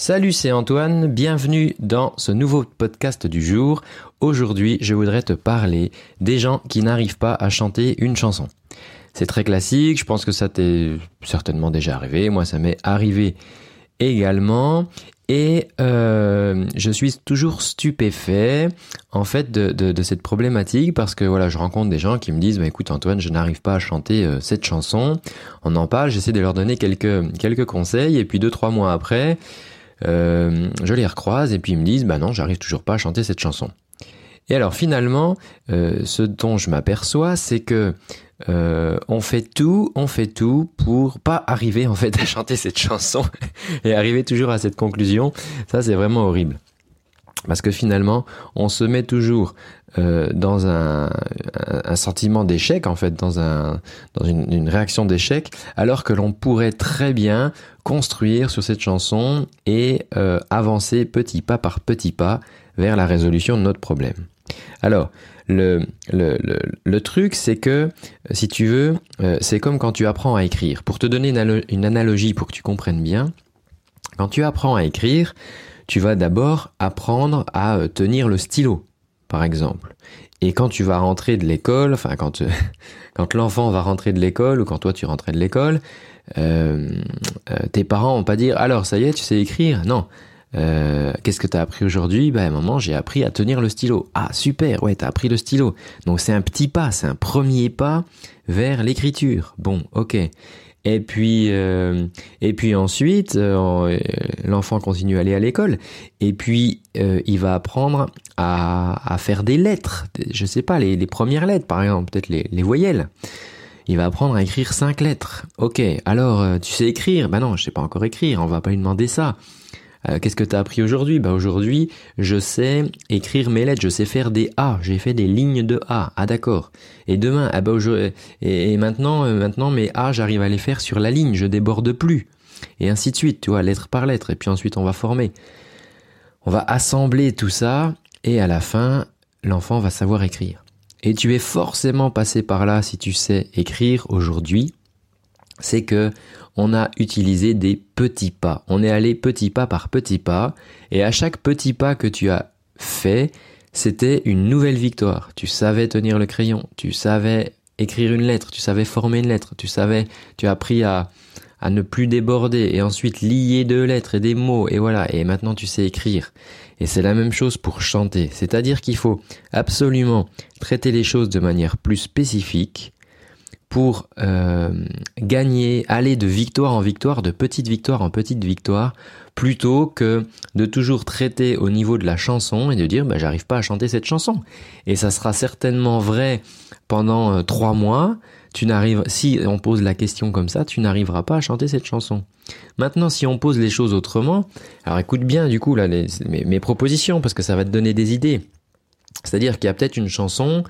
Salut, c'est Antoine, bienvenue dans ce nouveau podcast du jour. Aujourd'hui, je voudrais te parler des gens qui n'arrivent pas à chanter une chanson. C'est très classique, je pense que ça t'est certainement déjà arrivé, moi ça m'est arrivé également. Et euh, je suis toujours stupéfait en fait de, cette problématique parce que voilà, je rencontre des gens qui me disent bah, écoute Antoine, je n'arrive pas à chanter euh, cette chanson. On en parle, j'essaie de leur donner quelques quelques conseils et puis deux trois mois après, euh, je les recroise et puis ils me disent bah non, j'arrive toujours pas à chanter cette chanson. Et alors finalement, euh, ce dont je m'aperçois, c'est que euh, on fait tout, on fait tout pour pas arriver en fait à chanter cette chanson et arriver toujours à cette conclusion. Ça, c'est vraiment horrible. Parce que finalement, on se met toujours euh, dans un, sentiment d'échec, en fait, dans, un, dans une, réaction d'échec, alors que l'on pourrait très bien construire sur cette chanson et euh, avancer petit pas par petit pas vers la résolution de notre problème. Alors, le, truc, c'est que, si tu veux, euh, c'est comme quand tu apprends à écrire. Pour te donner une analogie pour que tu comprennes bien, quand tu apprends à écrire, tu vas d'abord apprendre à euh, tenir le stylo, par exemple. Et quand tu vas rentrer de l'école, enfin quand, euh, quand l'enfant va rentrer de l'école ou quand toi tu rentrais de l'école, euh, euh, tes parents vont pas dire alors ça y est tu sais écrire? Non. Euh, Qu'est-ce que tu as appris aujourd'hui? Ben maman j'ai appris à tenir le stylo. Ah super, ouais t'as appris le stylo. Donc c'est un petit pas, c'est un premier pas vers l'écriture. Bon, ok. Et puis, euh, et puis ensuite, euh, l'enfant continue à aller à l'école. Et puis, euh, il va apprendre à, faire des lettres. Je sais pas, les, premières lettres, par exemple, peut-être les, les, voyelles. Il va apprendre à écrire cinq lettres. Ok, alors, tu sais écrire? Ben non, je sais pas encore écrire. On va pas lui demander ça. Euh, qu'est-ce que tu as appris aujourd'hui? Bah aujourd'hui, je sais écrire mes lettres, je sais faire des A, j'ai fait des lignes de A. Ah d'accord. Et demain, ah bah et, et maintenant, euh, maintenant mes A, j'arrive à les faire sur la ligne, je déborde plus. Et ainsi de suite, tu vois, lettre par lettre. Et puis ensuite, on va former. On va assembler tout ça, et à la fin, l'enfant va savoir écrire. Et tu es forcément passé par là si tu sais écrire aujourd'hui, c'est que on a utilisé des petits pas. On est allé petit pas par petit pas, et à chaque petit pas que tu as fait, c'était une nouvelle victoire. Tu savais tenir le crayon, tu savais écrire une lettre, tu savais former une lettre, tu savais, tu as appris à, à ne plus déborder et ensuite lier deux lettres et des mots et voilà, et maintenant tu sais écrire. Et c'est la même chose pour chanter, c'est-à-dire qu'il faut absolument traiter les choses de manière plus spécifique pour euh, gagner, aller de victoire en victoire, de petite victoire en petite victoire, plutôt que de toujours traiter au niveau de la chanson et de dire bah, j'arrive pas à chanter cette chanson. Et ça sera certainement vrai pendant euh, trois mois. Tu n'arrives, si on pose la question comme ça, tu n'arriveras pas à chanter cette chanson. Maintenant, si on pose les choses autrement, alors écoute bien du coup là mes propositions parce que ça va te donner des idées. C'est-à-dire qu'il y a peut-être une chanson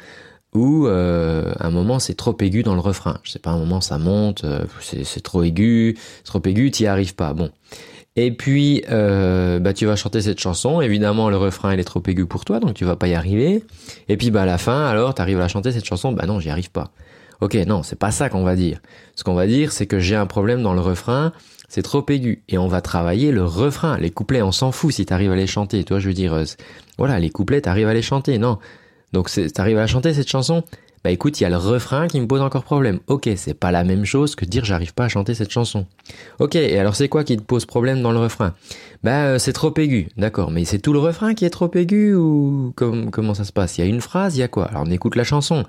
ou euh, un moment c'est trop aigu dans le refrain. Je sais pas, un moment ça monte, euh, c'est trop aigu, trop aigu, t'y arrives pas. Bon. Et puis euh, bah tu vas chanter cette chanson. Évidemment le refrain il est trop aigu pour toi, donc tu vas pas y arriver. Et puis bah à la fin alors t'arrives à chanter cette chanson, bah non j'y arrive pas. Ok non c'est pas ça qu'on va dire. Ce qu'on va dire c'est que j'ai un problème dans le refrain. C'est trop aigu et on va travailler le refrain. Les couplets, on s'en fout si t'arrives à les chanter. Toi, je veux dire, euh, voilà, les couplets, t'arrives à les chanter. Non, donc t'arrives à chanter cette chanson? Bah écoute, il y a le refrain qui me pose encore problème. Ok, c'est pas la même chose que dire j'arrive pas à chanter cette chanson. Ok, et alors c'est quoi qui te pose problème dans le refrain? Bah euh, c'est trop aigu, d'accord, mais c'est tout le refrain qui est trop aigu ou comment ça se passe? Il y a une phrase, il y a quoi? Alors on écoute la chanson.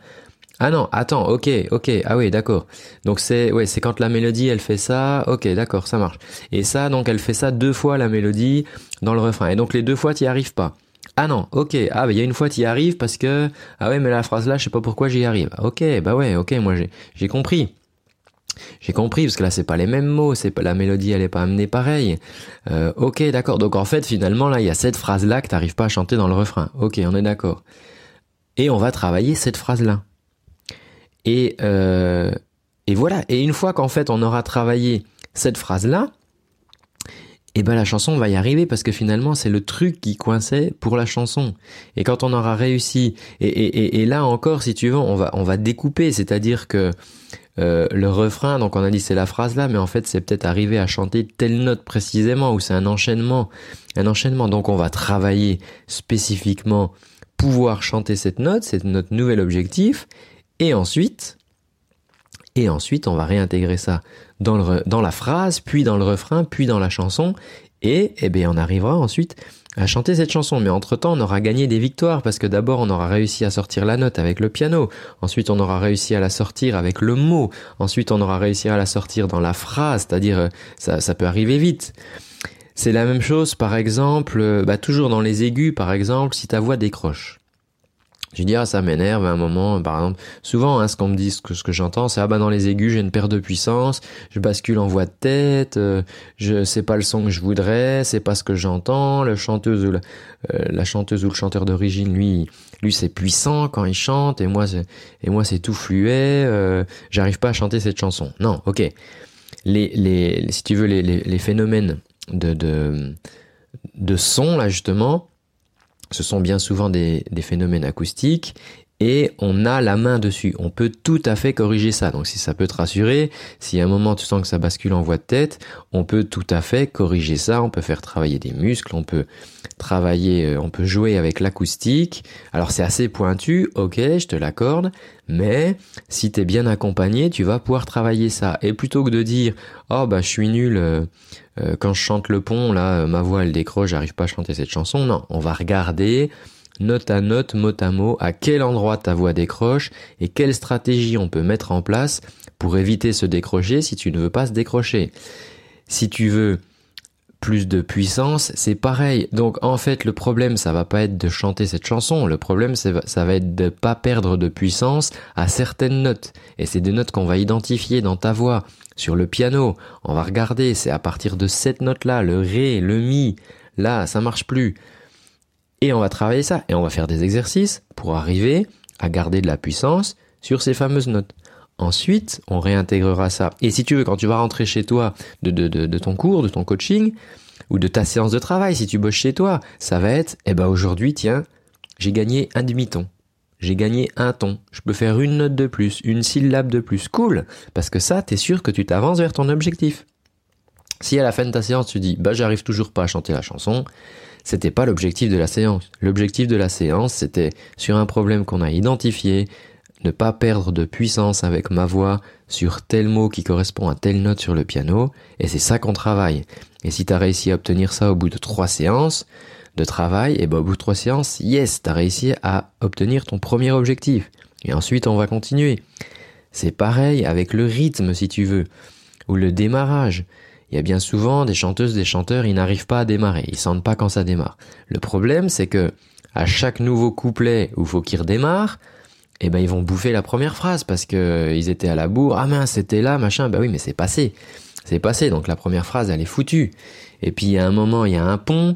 Ah non, attends, ok, ok, ah oui, d'accord. Donc c'est ouais, c'est quand la mélodie elle fait ça, ok, d'accord, ça marche. Et ça, donc elle fait ça deux fois la mélodie dans le refrain. Et donc les deux fois t'y arrives pas. Ah non, ok. Ah bah il y a une fois tu y arrives parce que ah ouais mais la phrase là je sais pas pourquoi j'y arrive. Ok, bah ouais, ok, moi j'ai j'ai compris. J'ai compris parce que là c'est pas les mêmes mots, c'est pas la mélodie elle est pas amenée pareil. Euh, ok d'accord. Donc en fait finalement là il y a cette phrase là que t'arrives pas à chanter dans le refrain. Ok on est d'accord. Et on va travailler cette phrase là. Et euh, et voilà. Et une fois qu'en fait on aura travaillé cette phrase là, et ben la chanson va y arriver parce que finalement c'est le truc qui coinçait pour la chanson. Et quand on aura réussi, et, et, et, là encore si tu veux, on va on va découper, c'est-à-dire que euh, le refrain. Donc on a dit c'est la phrase là, mais en fait c'est peut-être arriver à chanter telle note précisément ou c'est un enchaînement, un enchaînement. Donc on va travailler spécifiquement pouvoir chanter cette note, c'est notre nouvel objectif. Et ensuite, et ensuite on va réintégrer ça dans, la phrase, puis dans le refrain, puis dans la chanson. Et eh bien on arrivera ensuite à chanter cette chanson. Mais entre-temps, on aura gagné des victoires parce que d'abord, on aura réussi à sortir la note avec le piano. Ensuite, on aura réussi à la sortir avec le mot. Ensuite, on aura réussi à la sortir dans la phrase, c'est-à-dire euh, ça, ça peut arriver vite. C'est la même chose, par exemple, euh, bah, toujours dans les aigus, par exemple, si ta voix décroche. Je dis ah ça m'énerve à un moment par exemple. Souvent hein, ce qu'on me dit ce que, que j'entends c'est ah bah dans les aigus j'ai une perte de puissance je bascule en voix de tête euh, je sais pas le son que je voudrais c'est pas ce que j'entends. Le chanteuse ou la, euh, la, chanteuse ou le chanteur d'origine lui lui c'est puissant quand il chante et moi c'est et moi c'est tout fluet euh, j'arrive pas à chanter cette chanson. Non ok. Les les si tu veux les les, les phénomènes de de de son là justement ce sont bien souvent des, phénomènes acoustiques et on a la main dessus. On peut tout à fait corriger ça. Donc si ça peut te rassurer, si à un moment tu sens que ça bascule en voix de tête, on peut tout à fait corriger ça. On peut faire travailler des muscles, on peut travailler, euh, on peut jouer avec l'acoustique. Alors c'est assez pointu, ok, je te l'accorde, mais si tu es bien accompagné, tu vas pouvoir travailler ça. Et plutôt que de dire, oh bah je suis nul, euh, euh, quand je chante le pont, là, ma voix elle décroche, j'arrive pas à chanter cette chanson. Non, on va regarder note à note, mot à mot, à quel endroit ta voix décroche et quelle stratégie on peut mettre en place pour éviter ce décrocher si tu ne veux pas se décrocher. Si tu veux plus de puissance, c'est pareil. Donc en fait, le problème, ça va pas être de chanter cette chanson. Le problème, ça va être de pas perdre de puissance à certaines notes. Et c'est des notes qu'on va identifier dans ta voix. Sur le piano, on va regarder, c'est à partir de cette note-là, le ré, le mi. Là, ça marche plus. Et on va travailler ça. Et on va faire des exercices pour arriver à garder de la puissance sur ces fameuses notes. Ensuite, on réintégrera ça. Et si tu veux, quand tu vas rentrer chez toi de, ton cours, de ton coaching, ou de ta séance de travail, si tu bosses chez toi, ça va être, eh ben aujourd'hui, tiens, j'ai gagné un demi-ton. J'ai gagné un ton. Je peux faire une note de plus, une syllabe de plus. Cool. Parce que ça, t'es sûr que tu t'avances vers ton objectif. Si à la fin de ta séance, tu dis, bah, j'arrive toujours pas à chanter la chanson, c'était pas l'objectif de la séance. L'objectif de la séance, c'était sur un problème qu'on a identifié, ne pas perdre de puissance avec ma voix sur tel mot qui correspond à telle note sur le piano, et c'est ça qu'on travaille. Et si tu as réussi à obtenir ça au bout de trois séances de travail, et ben au bout de trois séances, yes, tu as réussi à obtenir ton premier objectif. Et ensuite, on va continuer. C'est pareil avec le rythme, si tu veux, ou le démarrage. Il y a bien souvent des chanteuses, des chanteurs, ils n'arrivent pas à démarrer, ils sentent pas quand ça démarre. Le problème, c'est que à chaque nouveau couplet où faut qu'ils redémarrent, eh ben ils vont bouffer la première phrase parce que euh, ils étaient à la bourre. Ah mince, c'était là, machin. Bah oui, mais c'est passé, c'est passé. Donc la première phrase, elle est foutue. Et puis à un moment, il y a un pont.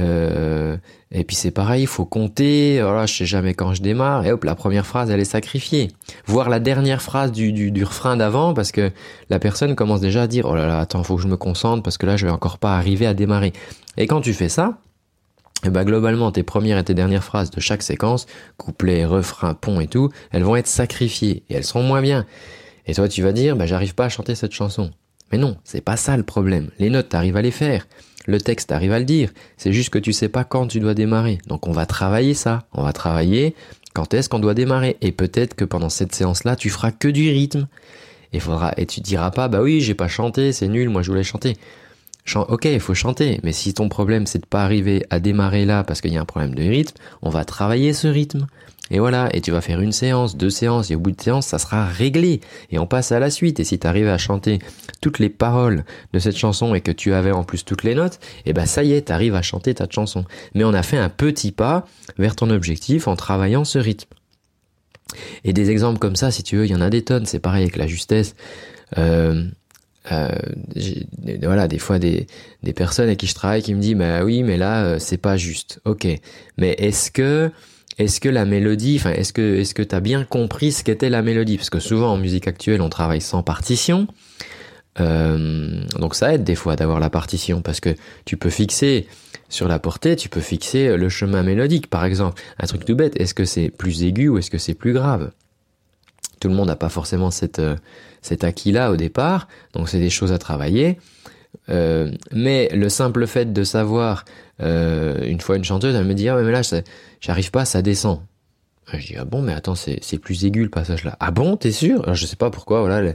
Euh, et puis c'est pareil, il faut compter. Voilà, je sais jamais quand je démarre. Et hop, la première phrase, elle est sacrifiée. Voir la dernière phrase du, du, refrain d'avant, parce que la personne commence déjà à dire oh là là, attends, faut que je me concentre parce que là, je vais encore pas arriver à démarrer. Et quand tu fais ça, et eh bah ben, globalement tes premières et tes dernières phrases de chaque séquence, couplet, refrain, pont et tout, elles vont être sacrifiées et elles seront moins bien. Et toi tu vas dire bah j'arrive pas à chanter cette chanson. Mais non, c'est pas ça le problème. Les notes t'arrives à les faire. Le texte t'arrives à le dire. C'est juste que tu sais pas quand tu dois démarrer. Donc on va travailler ça. On va travailler quand est-ce qu'on doit démarrer. Et peut-être que pendant cette séance-là, tu feras que du rythme. Et faudra, et tu diras pas, bah oui, j'ai pas chanté, c'est nul, moi je voulais chanter ok, il faut chanter, mais si ton problème c'est de pas arriver à démarrer là parce qu'il y a un problème de rythme, on va travailler ce rythme. Et voilà, et tu vas faire une séance, deux séances, et au bout de séance, ça sera réglé. Et on passe à la suite. Et si tu arrives à chanter toutes les paroles de cette chanson et que tu avais en plus toutes les notes, et eh ben ça y est, tu arrives à chanter ta chanson. Mais on a fait un petit pas vers ton objectif en travaillant ce rythme. Et des exemples comme ça, si tu veux, il y en a des tonnes. C'est pareil avec la justesse. Euh, euh, voilà des fois des, des personnes avec qui je travaille qui me disent bah oui mais là euh, c'est pas juste ok mais est-ce que est-ce que la mélodie enfin est-ce que est-ce t'as bien compris ce qu'était la mélodie? Parce que souvent en musique actuelle on travaille sans partition. Euh, donc ça aide des fois d'avoir la partition parce que tu peux fixer sur la portée tu peux fixer le chemin mélodique par exemple. Un truc tout bête est-ce que c'est plus aigu ou est-ce que c'est plus grave? Tout le monde n'a pas forcément cette, cet acquis-là au départ, donc c'est des choses à travailler. Mais le simple fait de savoir, une fois une chanteuse, elle me dit ah mais là j'arrive pas, ça descend. Je dis ah bon mais attends c'est plus aigu le passage là. Ah bon t'es sûr? Alors, Je sais pas pourquoi voilà.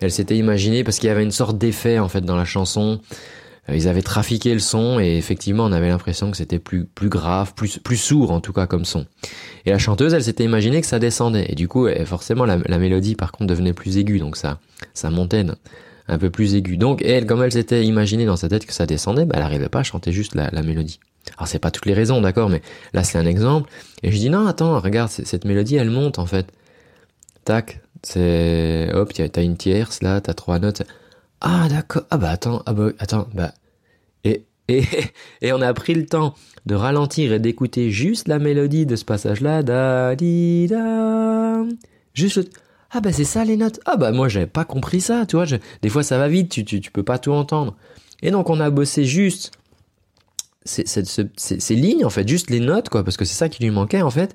Elle, s'était imaginée parce qu'il y avait une sorte d'effet en fait dans la chanson. Euh, ils avaient trafiqué le son et effectivement on avait l'impression que c'était plus plus grave, plus plus sourd en tout cas comme son. Et la chanteuse elle s'était imaginée que ça descendait et du coup forcément la, mélodie par contre devenait plus aiguë donc ça ça montait un peu plus aiguë. Donc elle comme elle s'était imaginée dans sa tête que ça descendait, bah, elle arrivait pas à chanter juste la, la mélodie. Alors c'est pas toutes les raisons, d'accord, mais là c'est un exemple. Et je dis non, attends, regarde, cette mélodie, elle monte en fait. Tac, c'est hop, t'as une tierce là, t'as trois notes. Ah d'accord, ah bah attends, ah bah attends, bah et et et on a pris le temps de ralentir et d'écouter juste la mélodie de ce passage-là, da di da, juste ah bah c'est ça les notes. Ah bah moi j'avais pas compris ça, tu vois. des fois ça va vite, tu, tu tu peux pas tout entendre. Et donc on a bossé juste ces lignes, en fait, juste les notes, quoi, parce que c'est ça qui lui manquait, en fait.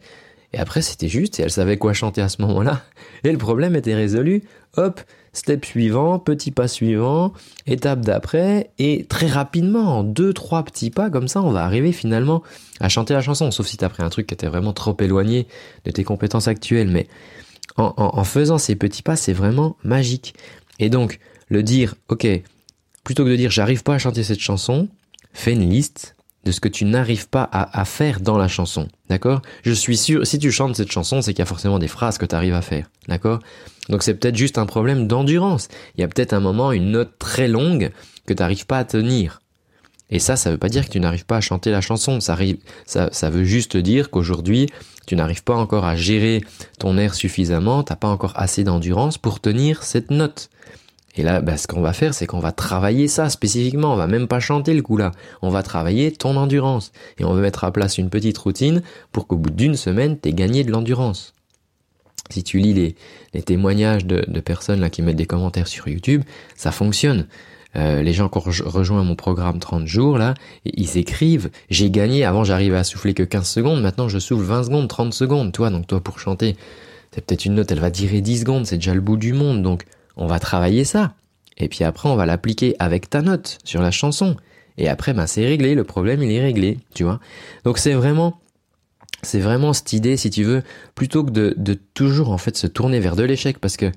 Et après, c'était juste, et elle savait quoi chanter à ce moment-là. Et le problème était résolu. Hop, step suivant, petit pas suivant, étape d'après, et très rapidement, en deux, trois petits pas, comme ça, on va arriver finalement à chanter la chanson. Sauf si t'as pris un truc qui était vraiment trop éloigné de tes compétences actuelles. Mais en, faisant ces petits pas, c'est vraiment magique. Et donc, le dire, ok, plutôt que de dire j'arrive pas à chanter cette chanson, fais une liste de ce que tu n'arrives pas à, faire dans la chanson. D'accord? Je suis sûr, si tu chantes cette chanson, c'est qu'il y a forcément des phrases que tu arrives à faire. D'accord? Donc c'est peut-être juste un problème d'endurance. Il y a peut-être un moment, une note très longue que tu n'arrives pas à tenir. Et ça, ça veut pas dire que tu n'arrives pas à chanter la chanson. Ça veut juste dire qu'aujourd'hui, tu n'arrives pas encore à gérer ton air suffisamment, t'as pas encore assez d'endurance pour tenir cette note. Et là, bah, ce qu'on va faire, c'est qu'on va travailler ça spécifiquement. On va même pas chanter le coup là. On va travailler ton endurance. Et on va mettre à place une petite routine pour qu'au bout d'une semaine, t'aies gagné de l'endurance. Si tu lis les, témoignages de, de, personnes là qui mettent des commentaires sur YouTube, ça fonctionne. Euh, les gens qui ont rejoint mon programme 30 jours là, ils écrivent j'ai gagné. Avant j'arrivais à souffler que 15 secondes. Maintenant je souffle 20 secondes, 30 secondes. Toi donc toi pour chanter, c'est peut-être une note, elle va durer 10 secondes. C'est déjà le bout du monde. Donc on va travailler ça. Et puis après, on va l'appliquer avec ta note sur la chanson. Et après, ben, c'est réglé, le problème, il est réglé, tu vois. Donc c'est vraiment, c'est vraiment cette idée, si tu veux, plutôt que de, de toujours, en fait, se tourner vers de l'échec, parce que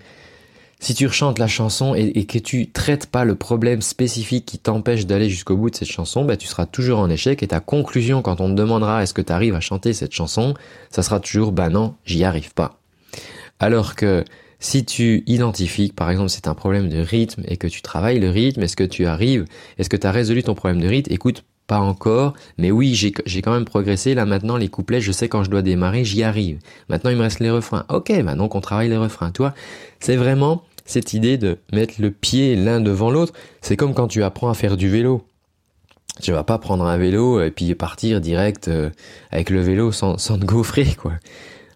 si tu rechantes la chanson et, que tu traites pas le problème spécifique qui t'empêche d'aller jusqu'au bout de cette chanson, ben, tu seras toujours en échec et ta conclusion quand on te demandera est-ce que tu arrives à chanter cette chanson, ça sera toujours bah non, j'y arrive pas. Alors que si tu identifies par exemple c'est un problème de rythme et que tu travailles le rythme, est-ce que tu arrives, est-ce que tu as résolu ton problème de rythme Écoute, pas encore, mais oui, j'ai quand même progressé. Là maintenant, les couplets, je sais quand je dois démarrer, j'y arrive. Maintenant, il me reste les refrains. Ok, maintenant qu'on travaille les refrains. Toi, c'est vraiment cette idée de mettre le pied l'un devant l'autre. C'est comme quand tu apprends à faire du vélo. Tu vas pas prendre un vélo et puis partir direct euh, avec le vélo sans, sans te gaufrer, quoi.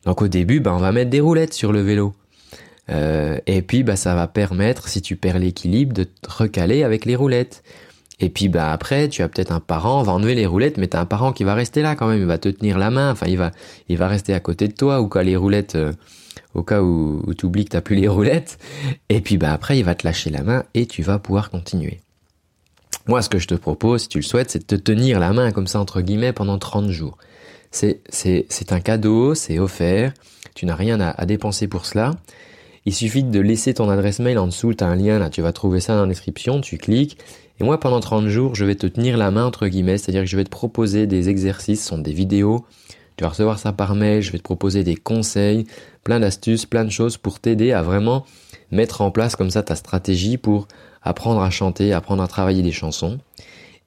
Donc au début, ben, on va mettre des roulettes sur le vélo. Euh, et puis bah ça va permettre, si tu perds l'équilibre, de te recaler avec les roulettes. Et puis bah après, tu as peut-être un parent, on va enlever les roulettes, mais t'as un parent qui va rester là quand même, il va te tenir la main, enfin il va, il va rester à côté de toi, ou quand les roulettes, euh, au cas où, où tu oublies que t'as plus les roulettes, et puis bah après il va te lâcher la main et tu vas pouvoir continuer. Moi ce que je te propose, si tu le souhaites, c'est de te tenir la main comme ça entre guillemets pendant 30 jours. C'est, c'est, c'est un cadeau, c'est offert, tu n'as rien à, à dépenser pour cela. Il suffit de laisser ton adresse mail en dessous, tu as un lien là, tu vas trouver ça dans la description, tu cliques. Et moi, pendant 30 jours, je vais te tenir la main, entre guillemets, c'est-à-dire que je vais te proposer des exercices, ce sont des vidéos. Tu vas recevoir ça par mail, je vais te proposer des conseils, plein d'astuces, plein de choses pour t'aider à vraiment mettre en place comme ça ta stratégie pour apprendre à chanter, apprendre à travailler des chansons.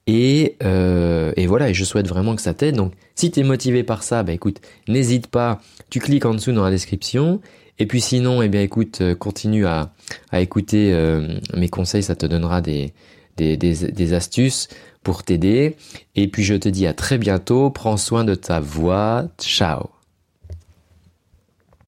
Et, euh, voilà, et je souhaite vraiment que ça t'aide. Donc, si tu es motivé par ça, bah écoute, n'hésite pas, tu cliques en dessous dans la description. Et puis sinon, eh bien écoute, euh, continue à, écouter euh, mes conseils, ça te donnera des astuces pour t'aider. Et puis je te dis à très bientôt, prends soin de ta voix, ciao